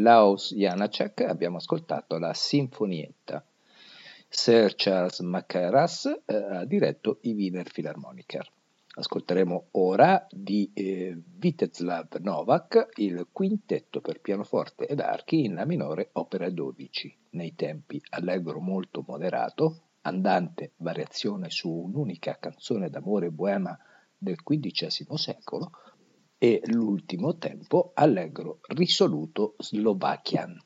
Laos Janacek abbiamo ascoltato la Sinfonietta. Sir Charles Mackerras eh, ha diretto i Wiener Philharmoniker. Ascolteremo ora di eh, Viteslav Novak il quintetto per pianoforte ed archi in La minore, opera 12, nei tempi allegro molto moderato, andante variazione su un'unica canzone d'amore boema del XV secolo, e l'ultimo tempo allegro risoluto slovakian.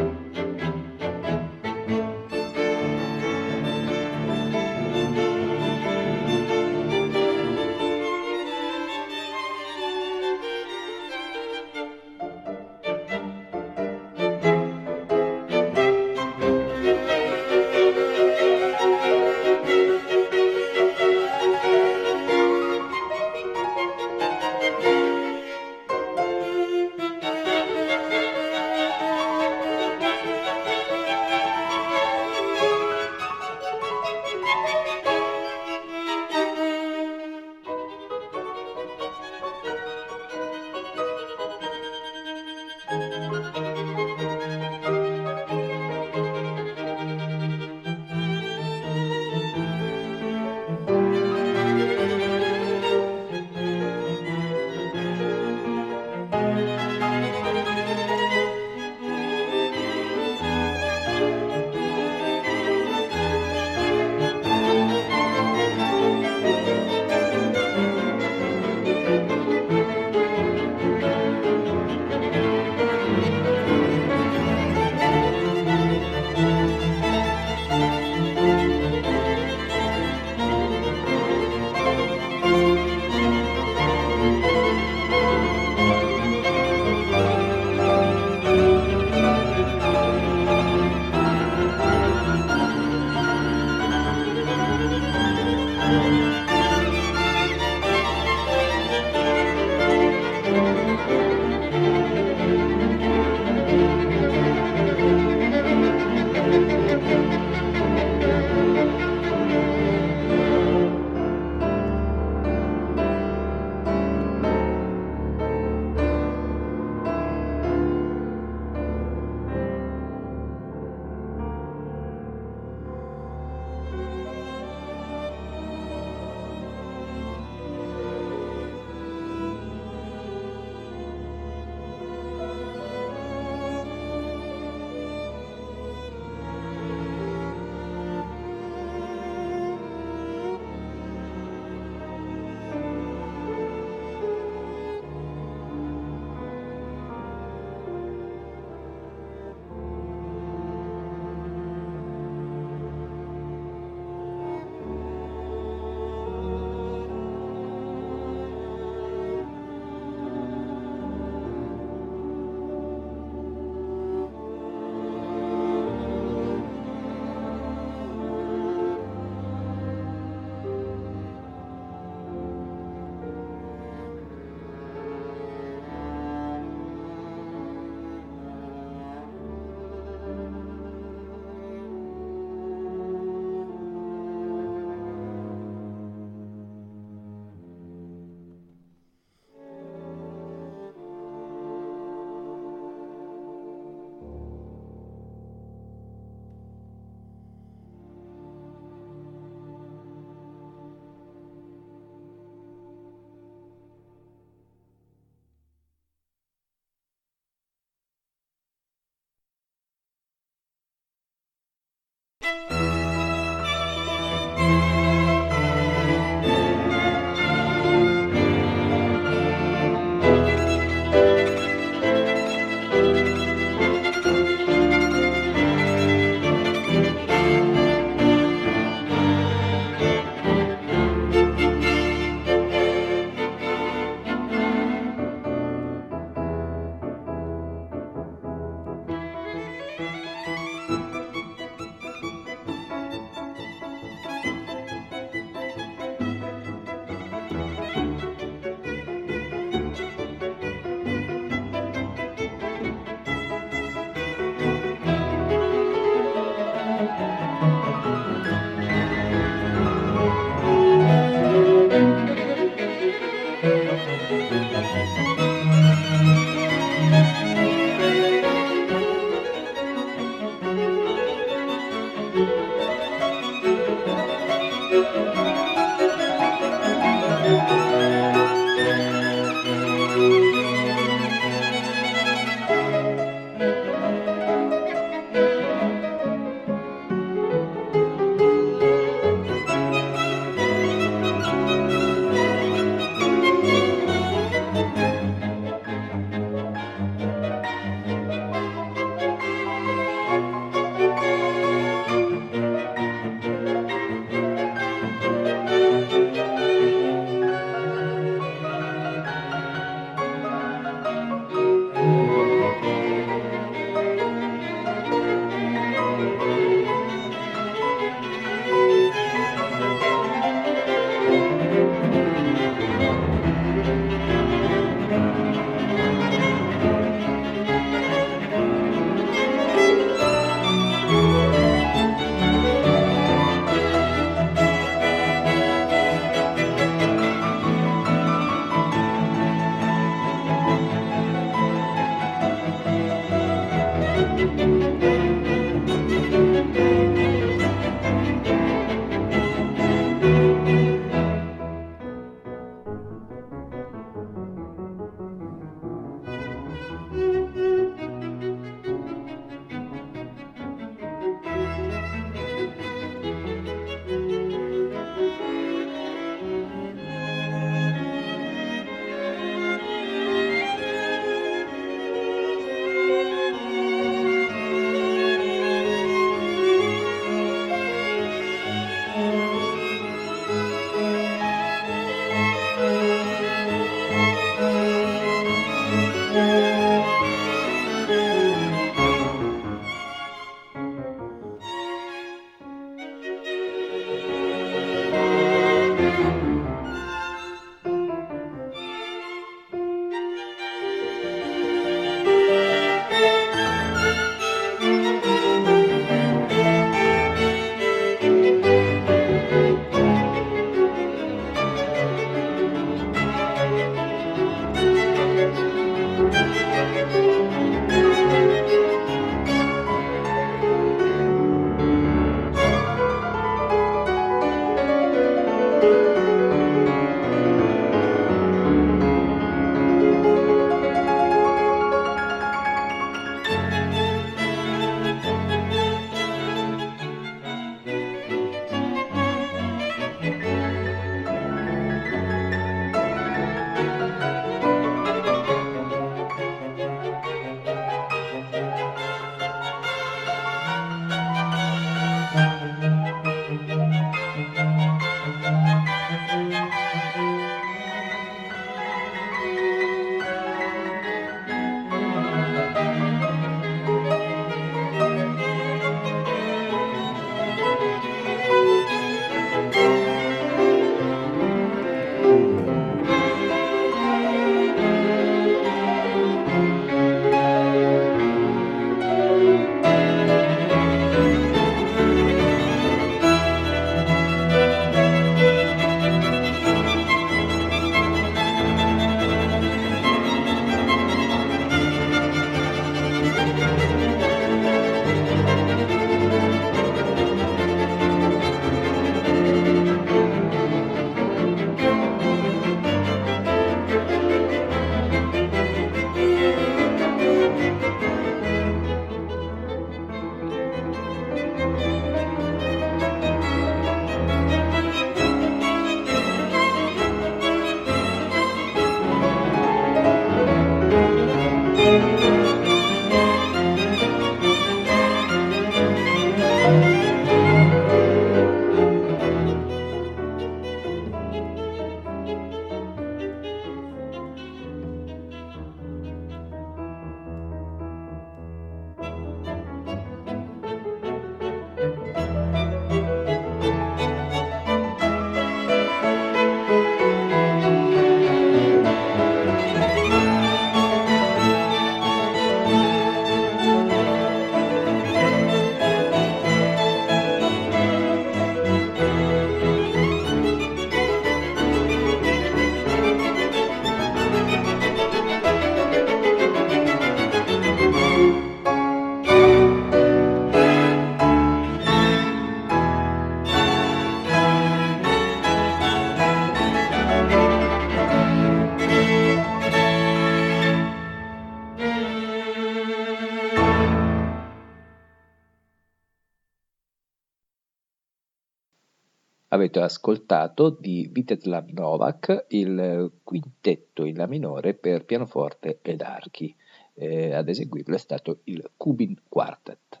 Avete ascoltato di Viteslav Novak il quintetto in La minore per pianoforte ed archi. Eh, ad eseguirlo è stato il Kubin Quartet.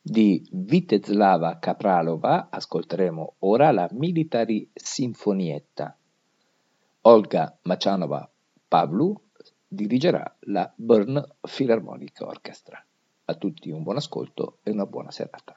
Di Viteslava Kapralova ascolteremo ora la Military Sinfonietta. Olga Machanova Pavlu dirigerà la Brno Philharmonic Orchestra. A tutti un buon ascolto e una buona serata.